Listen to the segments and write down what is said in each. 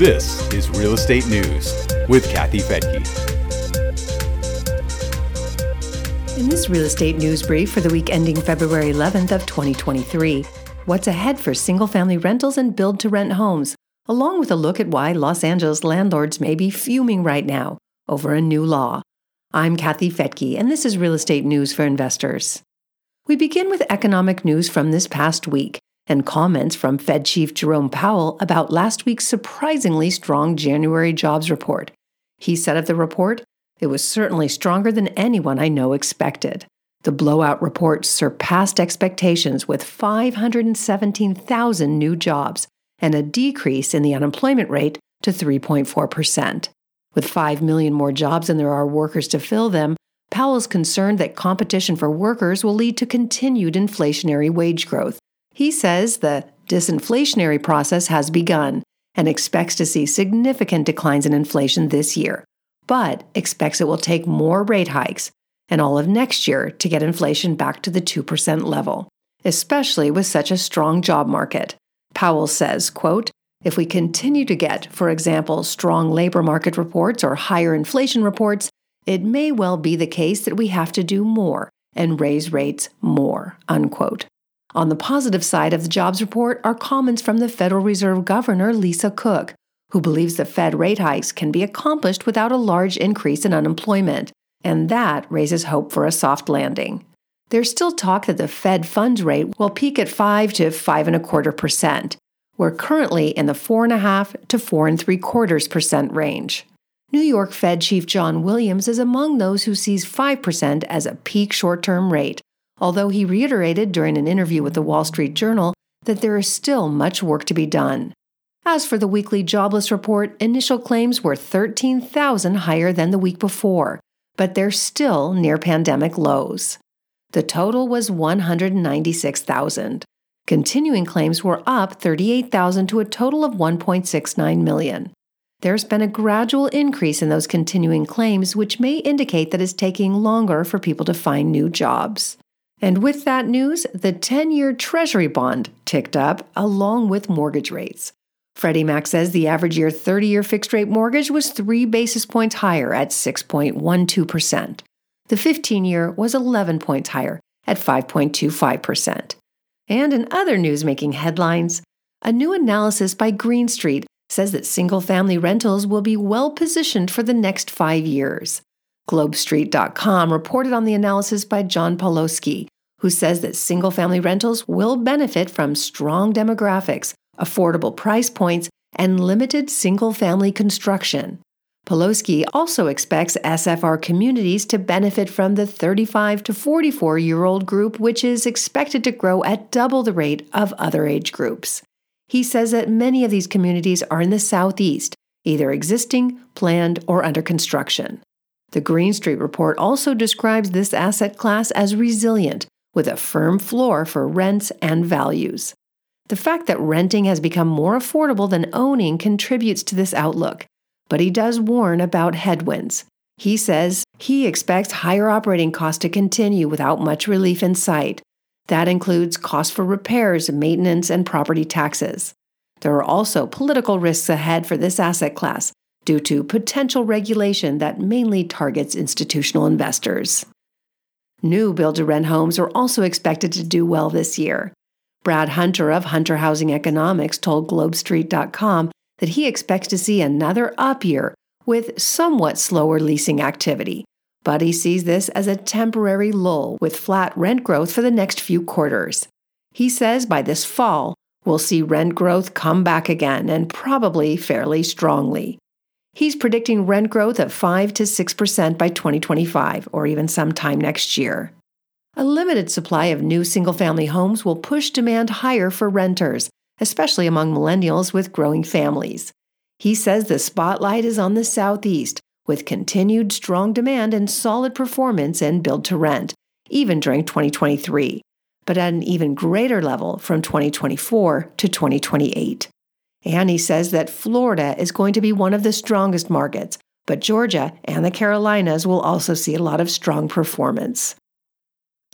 This is Real Estate News with Kathy Fettke. In this real estate news brief for the week ending February 11th of 2023, what's ahead for single-family rentals and build-to-rent homes, along with a look at why Los Angeles landlords may be fuming right now over a new law. I'm Kathy Fettke, and this is Real Estate News for Investors. We begin with economic news from this past week and comments from Fed Chief Jerome Powell about last week's surprisingly strong January jobs report. He said of the report, it was certainly stronger than anyone I know expected. The blowout report surpassed expectations with 517,000 new jobs and a decrease in the unemployment rate to 3.4%. With 5 million more jobs than there are workers to fill them, Powell is concerned that competition for workers will lead to continued inflationary wage growth he says the disinflationary process has begun and expects to see significant declines in inflation this year, but expects it will take more rate hikes and all of next year to get inflation back to the 2% level, especially with such a strong job market. Powell says, quote, if we continue to get, for example, strong labor market reports or higher inflation reports, it may well be the case that we have to do more and raise rates more, unquote. On the positive side of the jobs report are comments from the Federal Reserve Governor Lisa Cook, who believes the Fed rate hikes can be accomplished without a large increase in unemployment, and that raises hope for a soft landing. There's still talk that the Fed funds rate will peak at 5 to 5 and a quarter percent. We're currently in the 4.5 to 4 and 3 quarters percent range. New York Fed Chief John Williams is among those who sees 5% as a peak short term rate, although he reiterated during an interview with the Wall Street Journal that there is still much work to be done. As for the weekly jobless report, initial claims were 13,000 higher than the week before, but they're still near pandemic lows. The total was 196,000. Continuing claims were up 38,000 to a total of 1.69 million. There's been a gradual increase in those continuing claims, which may indicate that it's taking longer for people to find new jobs. And with that news, the 10 year Treasury bond ticked up along with mortgage rates. Freddie Mac says the average year 30 year fixed rate mortgage was three basis points higher at 6.12%. The 15 year was 11 points higher at 5.25%. And in other news making headlines, a new analysis by Green Street says that single family rentals will be well positioned for the next five years. GlobeStreet.com reported on the analysis by John Pawlowski, who says that single family rentals will benefit from strong demographics, affordable price points, and limited single family construction. Pawlowski also expects SFR communities to benefit from the 35 to 44 year old group, which is expected to grow at double the rate of other age groups. He says that many of these communities are in the Southeast, either existing, planned, or under construction. The Green Street report also describes this asset class as resilient, with a firm floor for rents and values. The fact that renting has become more affordable than owning contributes to this outlook, but he does warn about headwinds. He says he expects higher operating costs to continue without much relief in sight. That includes costs for repairs, maintenance, and property taxes. There are also political risks ahead for this asset class, due to potential regulation that mainly targets institutional investors. New build to rent homes are also expected to do well this year. Brad Hunter of Hunter Housing Economics told GlobeStreet.com that he expects to see another up year with somewhat slower leasing activity, but he sees this as a temporary lull with flat rent growth for the next few quarters. He says by this fall, we'll see rent growth come back again and probably fairly strongly. He's predicting rent growth of 5 to 6% by 2025 or even sometime next year. A limited supply of new single family homes will push demand higher for renters, especially among millennials with growing families. He says the spotlight is on the Southeast, with continued strong demand and solid performance in build to rent, even during 2023, but at an even greater level from 2024 to 2028. Annie says that Florida is going to be one of the strongest markets, but Georgia and the Carolinas will also see a lot of strong performance.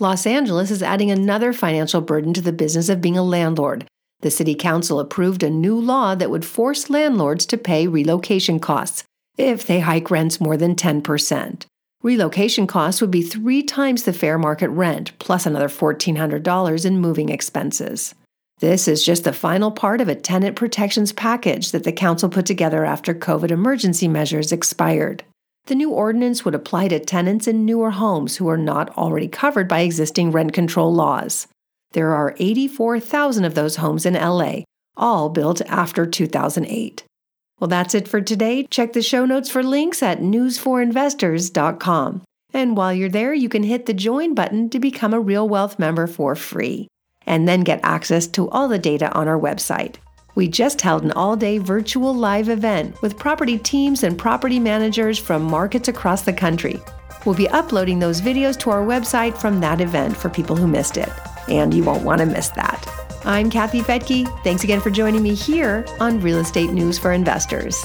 Los Angeles is adding another financial burden to the business of being a landlord. The City Council approved a new law that would force landlords to pay relocation costs if they hike rents more than 10%. Relocation costs would be three times the fair market rent, plus another $1,400 in moving expenses. This is just the final part of a tenant protections package that the council put together after COVID emergency measures expired. The new ordinance would apply to tenants in newer homes who are not already covered by existing rent control laws. There are 84,000 of those homes in LA, all built after 2008. Well, that's it for today. Check the show notes for links at newsforinvestors.com. And while you're there, you can hit the join button to become a Real Wealth member for free, and then get access to all the data on our website. We just held an all day virtual live event with property teams and property managers from markets across the country. We'll be uploading those videos to our website from that event for people who missed it and you won't want to miss that. I'm Kathy Fettke. Thanks again for joining me here on Real Estate News for Investors.